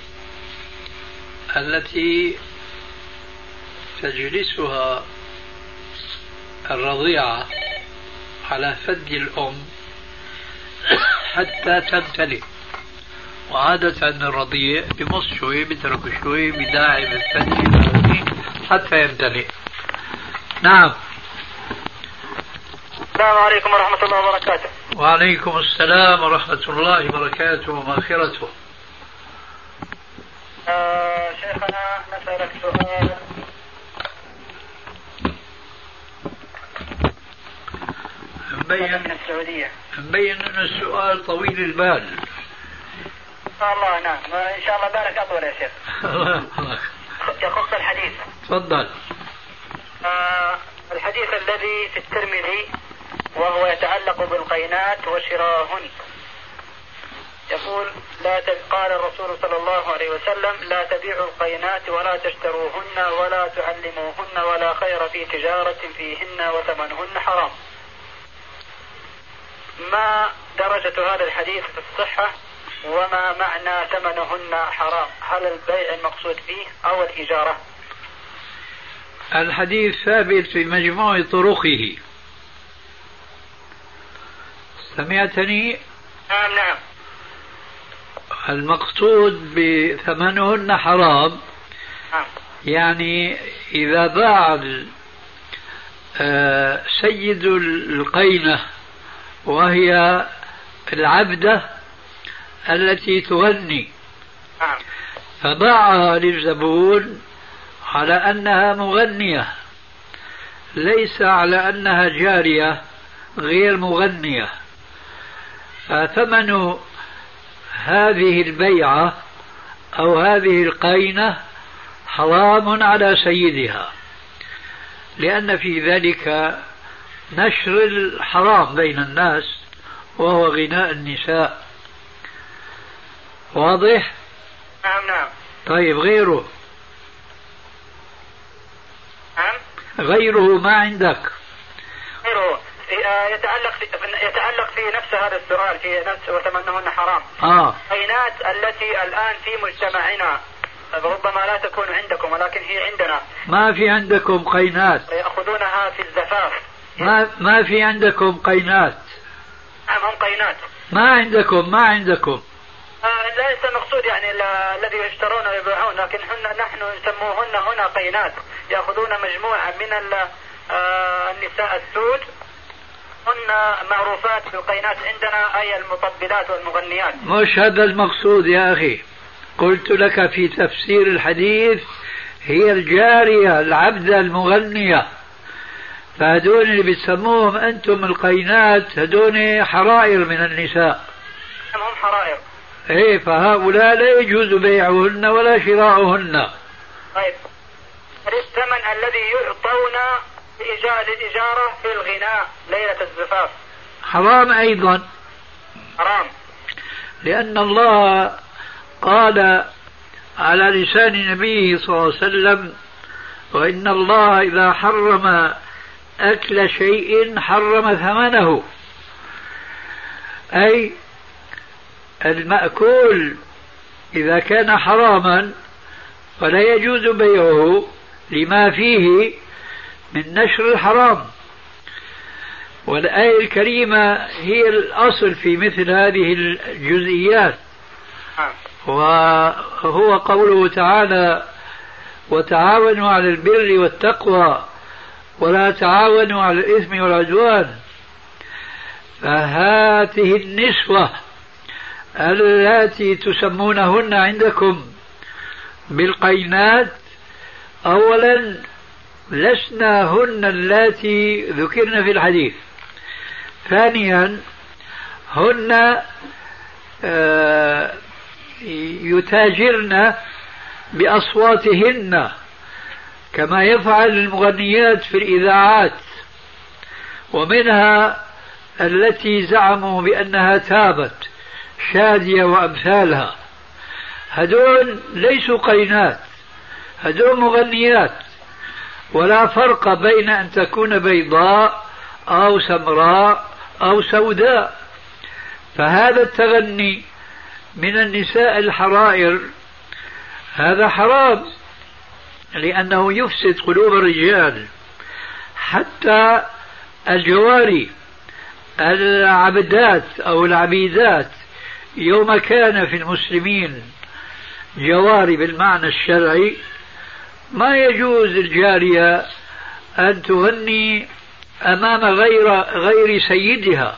التي تجلسها الرضيعة على فد الأم حتى تمتلئ وعادة الرضيع بمص شوي بترك شوي بداعي الثدي حتى يمتلئ. نعم. السلام عليكم ورحمة الله وبركاته. وعليكم السلام ورحمة الله وبركاته ومغفرته آه شيخنا نسألك سؤال. مبين من السعودية. مبين أن السؤال طويل البال. الله نعم. إن شاء الله بارك أطول يا شيخ. يخص الحديث. تفضل. آه الحديث الذي في الترمذي وهو يتعلق بالقينات وشراهن. يقول لا. قال الرسول صلى الله عليه وسلم لا تبيعوا القينات ولا تشتروهن ولا تعلموهن ولا خير في تجارة فيهن وثمنهن حرام. ما درجة هذا الحديث في الصحة؟ وما معنى ثمنهن حرام؟ هل البيع المقصود فيه أو الإجارة الحديث ثابت في مجموع طرقه. سمعتني؟ نعم نعم. المقصود بثمنهن حرام. نعم. يعني إذا باع آه، سيد القينة وهي العبدة التي تغني. نعم. فباعها للزبون على أنها مغنية. ليس على أنها جارية غير مغنية. فثمن هذه البيعة أو هذه القينة حرام على سيدها. لأن في ذلك نشر الحرام بين الناس وهو غناء النساء. واضح؟ نعم نعم. طيب غيره. نعم. غيره ما عندك. غيره. آه، يتعلق في يتعلق في نفس هذا السؤال في نفس وتمنهن حرام. آه. القينات التي الآن في مجتمعنا ربما لا تكون عندكم ولكن هي عندنا. ما في عندكم قينات؟ يأخذونها في الزفاف. ما ما في عندكم قينات؟ نعم هم قينات. ما عندكم ما عندكم. ليس المقصود يعني ال- الذي يشترون ويبيعون لكن هن نحن نسموهن هنا قينات يأخذون مجموعة من آه، النساء السود. هن معروفات بالقينات عندنا أي المطبلات والمغنيات. مش هذا المقصود يا أخي. قلت لك في تفسير الحديث هي الجارية العبدة المغنية. فهدول اللي بتسموهم أنتم القينات هدول حرائر من النساء. هم حرائر. إيه فهؤلاء لا يجوز بيعهن ولا شراؤهن. طيب. الثمن الذي يعطون لإيجاد الإجارة في الغناء ليلة الزفاف؟ حرام أيضا. حرام. لأن الله قال على لسان نبيه صلى الله عليه وسلم وإن الله إذا حرم أكل شيء حرم ثمنه. أي المأكول إذا كان حراما فلا يجوز بيعه لما فيه من نشر الحرام. والآية الكريمة هي الأصل في مثل هذه الجزئيات. نعم. وهو قوله تعالى وتعاونوا على البر والتقوى ولا تعاونوا على الإثم والعدوان فهذه النسوة اللاتي تسمونهن عندكم بالقينات. أولا لسنا هن اللاتي ذكرن في الحديث. ثانيا هن آه يتاجرن بأصواتهن كما يفعل المغنيات في الإذاعات ومنها التي زعموا بأنها تابت. شادية وأمثالها. هدول ليسوا قينات هدول مغنيات ولا فرق بين أن تكون بيضاء أو سمراء أو سوداء. فهذا التغني من النساء الحرائر. هذا حرام لأنه يفسد قلوب الرجال. حتى الجواري العبدات أو العبيدات يوم كان في المسلمين جواري بالمعنى الشرعي ما يجوز الجارية أن تغني أمام غير غير سيدها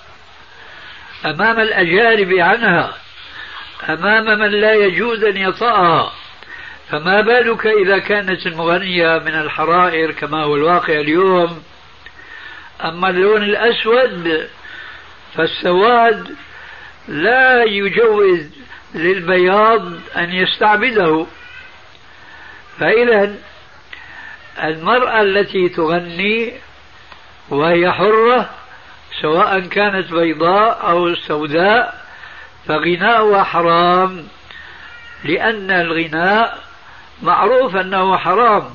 أمام الأجانب عنها أمام من لا يجوز أن يطأها. فما بالك إذا كانت المغنية من الحرائر كما هو الواقع اليوم؟ أما اللون الأسود فالسواد لا يجوز للبياض أن يستعبده. فإذا المرأة التي تغني وهي حرة سواء كانت بيضاء أو سوداء فغناؤها حرام لأن الغناء معروف أنه حرام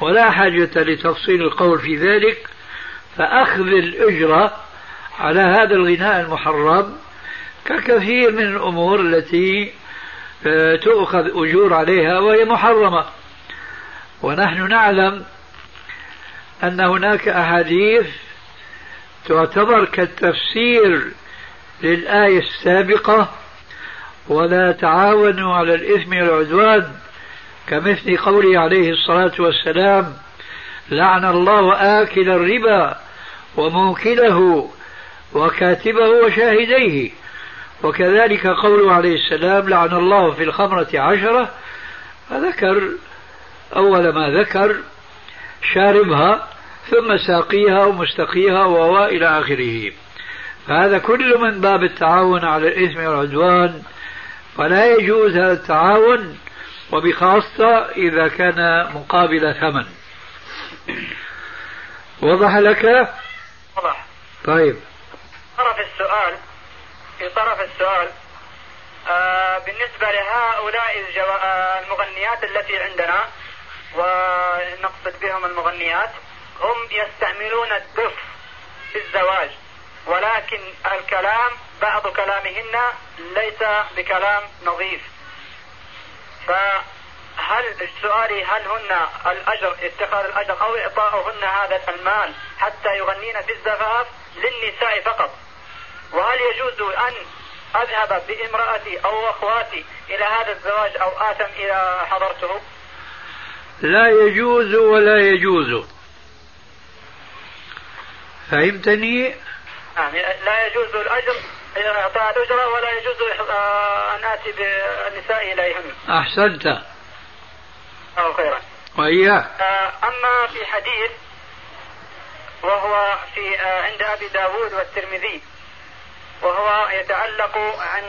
ولا حاجة لتفصيل القول في ذلك. فأخذ الأجرة على هذا الغناء المحرم. ككثير من الأمور التي آه، تؤخذ أجور عليها وهي محرمة. ونحن نعلم أن هناك أحاديث تعتبر كالتفسير للآية السابقة ولا تعاونوا على الإثم والعدوان كمثل قوله عليه الصلاة والسلام لعن الله آكل الربا وموكله وكاتبه وشاهديه وكذلك قوله عليه السلام لعن الله في الخمرة عشرة فذكر أول ما ذكر شاربها ثم ساقيها ومستقيها وإلى آخره. فهذا كل من باب التعاون على الإثم والعدوان فلا يجوز هذا التعاون وبخاصة إذا كان مقابل ثمن. وضح لك؟ وضح طيب. طرف السؤال طرف السؤال آه بالنسبة لهؤلاء. آه المغنيات التي عندنا ونقصد بهم المغنيات هم يستعملون الدف في الزواج ولكن الكلام بعض كلامهن ليس بكلام نظيف فهل سؤالي هل هن الأجر اتخاذ الأجر أو إعطاؤهن هذا المال حتى يغنين في الزفاف للنساء فقط وهل يجوز أن أذهب بامرأتي أو أخواتي إلى هذا الزواج أو آثم إذا حضرته؟ لا يجوز ولا يجوز. فهمتني؟ نعم لا يجوز الأجر إعطاء الأجرة ولا يجوز آه، أن آتي بالنساء إليهن. أحسنت. أو خيرا. وإياك. آه، أما في حديث وهو في آه، عند أبي داود والترمذي وهو يتعلق عن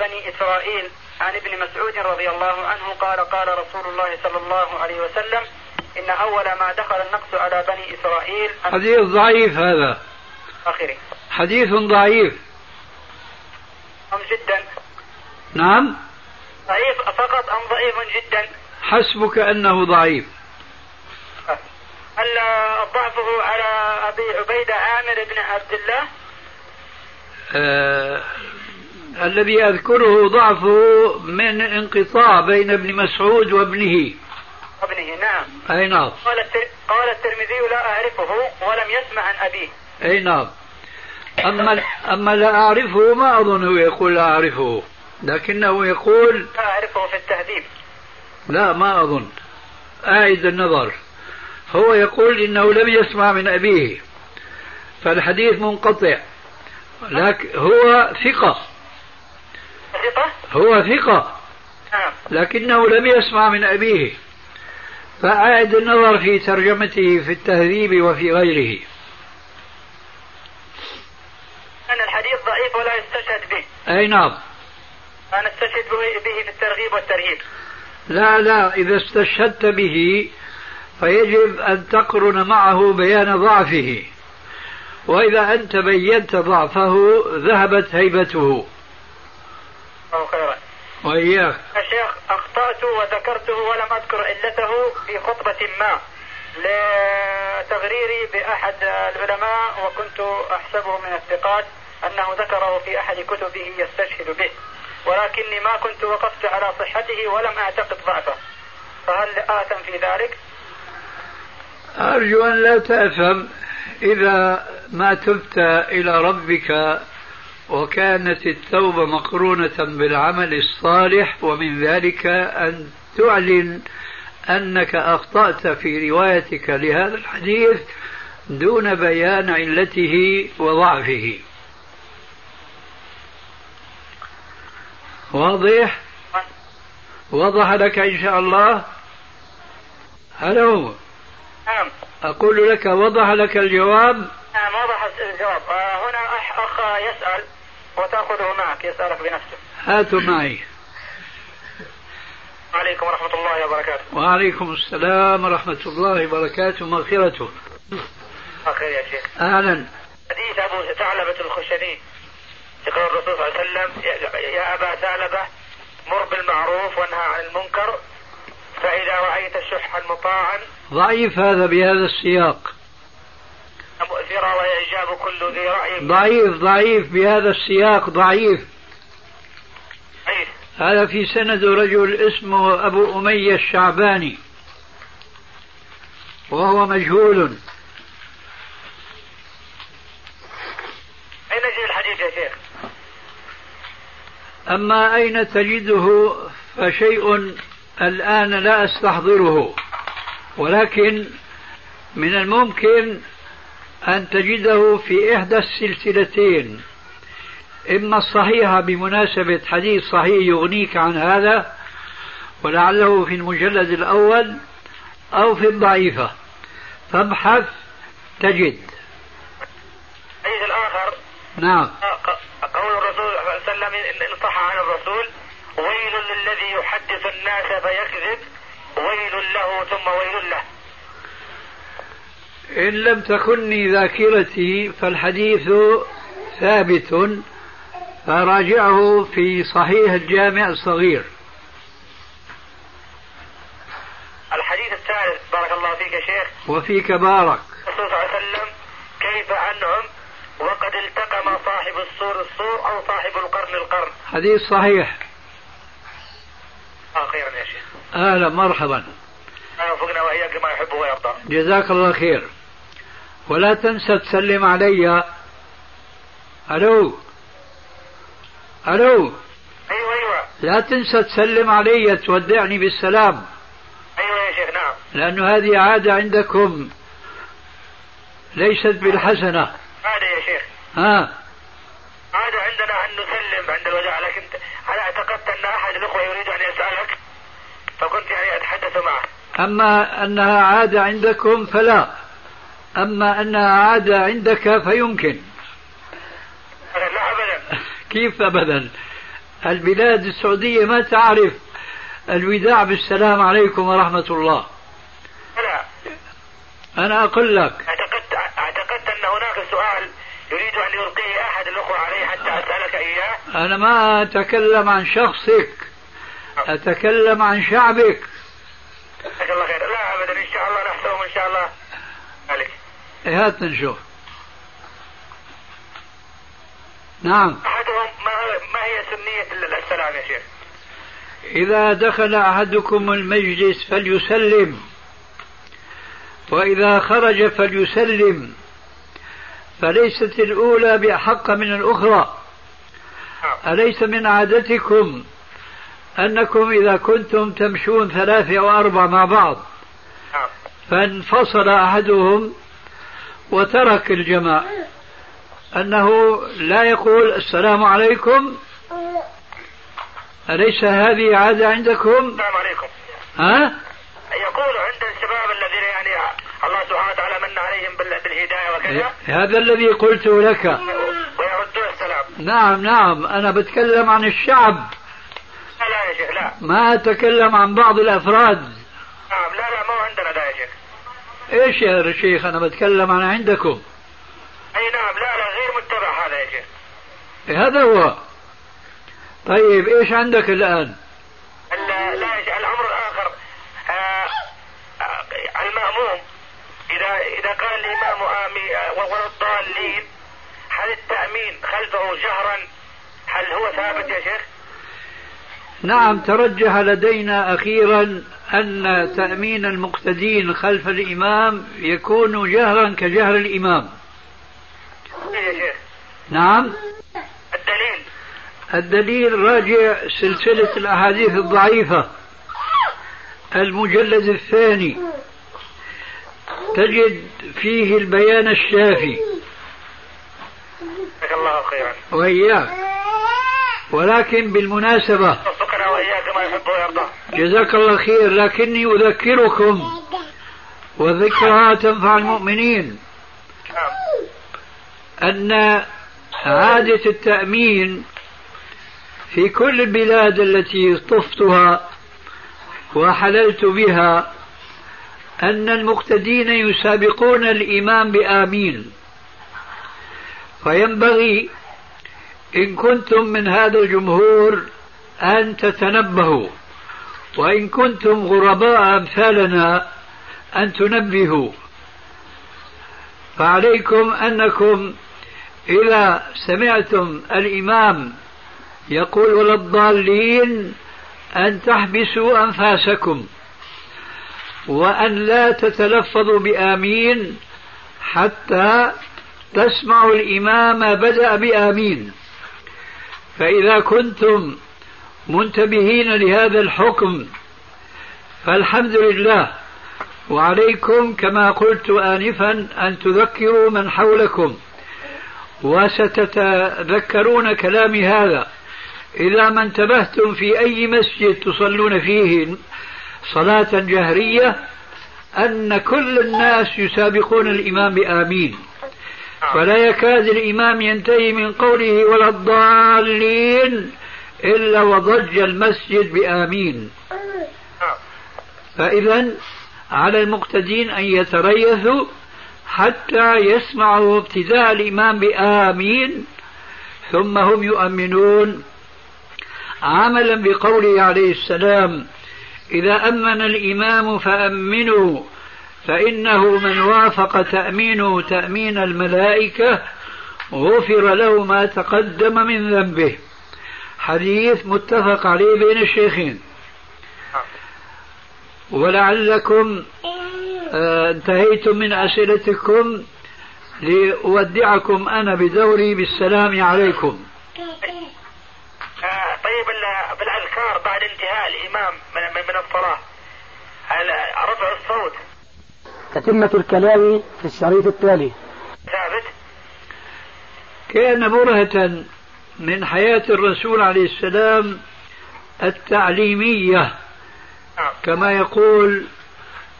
بني إسرائيل عن ابن مسعود رضي الله عنه قال قال رسول الله صلى الله عليه وسلم إن أول ما دخل النقص على بني إسرائيل حديث ضعيف هذا. آخره. حديث ضعيف. أم جدا؟ نعم. ضعيف فقط أم ضعيف جدا؟ حسبك أنه ضعيف. هل ضعفه على أبي عبيدة عامر بن عبد الله؟ آه الذي أذكره ضعفه من انقطاع بين ابن مسعود وابنه. ابنه نعم. أي نعم. قال قال الترمذي لا أعرفه ولم يسمع عن أبيه. أي نعم. أما أما لا أعرفه ما أظنه يقول لا أعرفه. لكنه يقول لا أعرفه في التهذيب. لا ما أظن. أعد النظر. هو يقول إنه لم يسمع من أبيه. فالحديث منقطع. لكن هو ثقة. ثقة؟ هو ثقة. نعم. لكنه لم يسمع من أبيه فأعد النظر في ترجمته في التهذيب وفي غيره. أن الحديث ضعيف ولا يستشهد به. أي نعم. أنا استشهد به في الترغيب والترهيب. لا لا إذا استشهدت به فيجب أن تقرن معه بيان ضعفه. وإذا أنت بينت ضعفه ذهبت هيبته. الله خيرا. وإياك. يا شيخ أخطأت وذكرته ولم أذكر علته في خطبة ما. لتغريري بأحد العلماء وكنت أحسبه من الثقات أنه ذكره في أحد كتبه يستشهد به. ولكني ما كنت وقفت على صحته ولم أعتقد ضعفه. فهل آثم في ذلك؟ أرجو أن لا تأثم. إذا ما تبت إلى ربك وكانت التوبة مقرونة بالعمل الصالح ومن ذلك أن تعلن أنك أخطأت في روايتك لهذا الحديث دون بيان علته وضعفه. واضح؟ وضح لك إن شاء الله؟ هلو نعم. أقول لك وضح لك الجواب. نعم وضح الجواب. آه، هنا أخ أخ يسأل وتأخذه معك يسألك بنفسه. هاتوا معي. عليكم ورحمة الله وبركاته. وعليكم السلام ورحمة الله وبركاته. مغفرته خير يا شيخ. أهلا. حديث أبو ثعلبة الخشني يقول الرسول صلى الله عليه وسلم يا أبا ثعلبة مر بالمعروف وانهى عن المنكر فإذا رأيت شحا مطاعا ضعيف هذا بهذا السياق. مؤثرا ويعجاب كل ذي رأي. ضعيف ضعيف بهذا السياق ضعيف. ضعيف هذا في سند رجل اسمه أبو أمية الشعباني. وهو مجهول. أين نجد الحديث يا شيخ؟ أما أين تجده فشيء الآن لا أستحضره ولكن من الممكن أن تجده في إحدى السلسلتين. إما الصحيحة بمناسبة حديث صحيح يغنيك عن هذا ولعله في المجلد الأول أو في الضعيفة. فابحث تجد. الحديث الآخر نعم. قول الرسول صلى الله عليه وسلم إن صح عن الرسول. ويل للذي يحدث الناس فيكذب ويل له ثم ويل له. إن لم تكني ذاكرتي فالحديث ثابت فراجعه في صحيح الجامع الصغير. الحديث الثالث بارك الله فيك يا شيخ. وفيك بارك. الرسول صلى الله عليه وسلم كيف أنعم وقد التقم صاحب السور السور أو صاحب القرن القرن؟ حديث صحيح. آه خيرا يا شيخ. أهلا مرحبا. وفقنا وإياك ما يحب ويرضى. جزاك الله خير. ولا تنسى تسلم علي. ألو؟ ألو؟ أيوة أيوة. لا تنسى تسلم علي تودعني بالسلام. أيوة يا شيخ نعم. لأن هذه عادة عندكم. ليست بالحسنة. هذا يا شيخ. ها؟ هذا عندنا أن نسلم عند الوداع لكن أنا اعتقدت أن أحد الأخوة يريد أن يسألك فكنت يعني أتحدث معه. أما أنها عادة عندكم فلا. أما أنها عادة عندك فيمكن. لا أبدا. كيف أبدا؟ البلاد السعودية ما تعرف الوداع بالسلام عليكم ورحمة الله. لا. أنا أقول لك. أعتقدت أعتقدت أن هناك سؤال يريد أن يلقيه أحد الأخوة علي حتى أسألك إياه؟ أنا ما أتكلم عن شخصك أتكلم عن شعبك. جزاك الله خير. لا أبدا إن شاء الله نحسبهم إن شاء الله. ذلك هات نشوف نعم. أحدهم ما, ما هي سنية السلام يا شيخ؟ إذا دخل أحدكم المجلس فليسلم وإذا خرج فليسلم فليست الأولى بأحق من الأخرى. أليس من عادتكم أنكم إذا كنتم تمشون ثلاثة أو أربعة مع بعض؟ فانفصل أحدهم وترك الجماعة أنه لا يقول السلام عليكم. أليس هذه عادة عندكم؟ السلام عليكم. ها؟ يقول عند الشباب الذين يعني الله سبحانه وتعالى من عليهم بال- بالهداية وكذا. هذا الذي قلته لك. ويردون السلام نعم نعم. أنا بتكلم عن الشعب. يا شيخ لا. ما أتكلم عن بعض الأفراد. نعم لا لا ما هو عندنا ده يا شيخ. إيش يا شيخ؟ أنا بتكلم عن عندكم. أي نعم لا لا غير متبع هذا يا شيخ. هذا هو؟ طيب إيش عندك الآن؟ ال- لا يا شيخ الأمر الآخر آه، آه، المأموم. إذا إذا قال الإمام امين آه، الضالين هل التأمين خلفه جهرا؟ هل هو ثابت يا شيخ؟ نعم ترجح لدينا أخيرا أن تأمين المقتدين خلف الإمام يكون جهرا كجهر الإمام. يا شيخ. نعم. الدليل. الدليل راجع سلسلة الأحاديث الضعيفة. المجلد الثاني. تجد فيه البيان الشافي. وإياك. ولكن بالمناسبة جزاك الله خير لكني أذكركم والذكرى تنفع المؤمنين. نعم. أن عادة التأمين في كل البلاد التي طفتها وحللت بها أن المقتدين يسابقون الإمام بآمين. فينبغي إن كنتم من هذا الجمهور أن تتنبهوا وإن كنتم غرباء أمثالنا أن تنبهوا. فعليكم أنكم إذا سمعتم الإمام يقول ولا الضالين أن تحبسوا أنفاسكم وأن لا تتلفظوا بآمين حتى تسمعوا الإمام بدأ بآمين. فإذا كنتم منتبهين لهذا الحكم فالحمد لله. وعليكم كما قلت آنفا أن تذكروا من حولكم. وستتذكرون كلامي هذا. إذا ما انتبهتم في أي مسجد تصلون فيه صلاة جهرية أن كل الناس يسابقون الإمام بآمين فلا يكاد الإمام ينتهي من قوله ولا الضالين إلا وضج المسجد بآمين. فإذا على المقتدين أن يتريثوا حتى يسمعوا ابتداء الإمام بآمين ثم هم يؤمنون. عملا بقوله عليه السلام إذا أمن الإمام فأمنوا فإنه من وافق تأمينه تأمين الملائكة غفر له ما تقدم من ذنبه. حديث متفق عليه بين الشيخين. ولعلكم آه، انتهيتم من أسئلتكم لأودعكم أنا بدوري بالسلام عليكم. آه طيب ال- بالأذكار بعد انتهاء الإمام من, هل- رفع الصوت. تتمة الكلام في الشريط التالي. ثابت. كان برهة من حياة الرسول عليه السلام التعليمية. نعم. كما يقول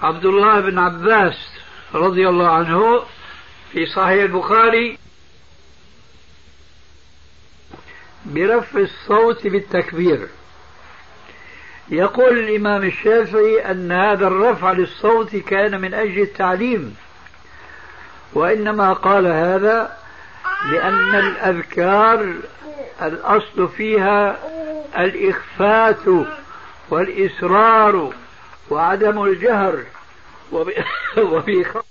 عبد الله بن عباس رضي الله عنه في صحيح البخاري برفع الصوت بالتكبير. يقول الإمام الشافعي أن هذا الرفع للصوت كان من أجل التعليم وإنما قال هذا لأن الأذكار الأصل فيها الإخفات والإصرار وعدم الجهر وب- وفي خ-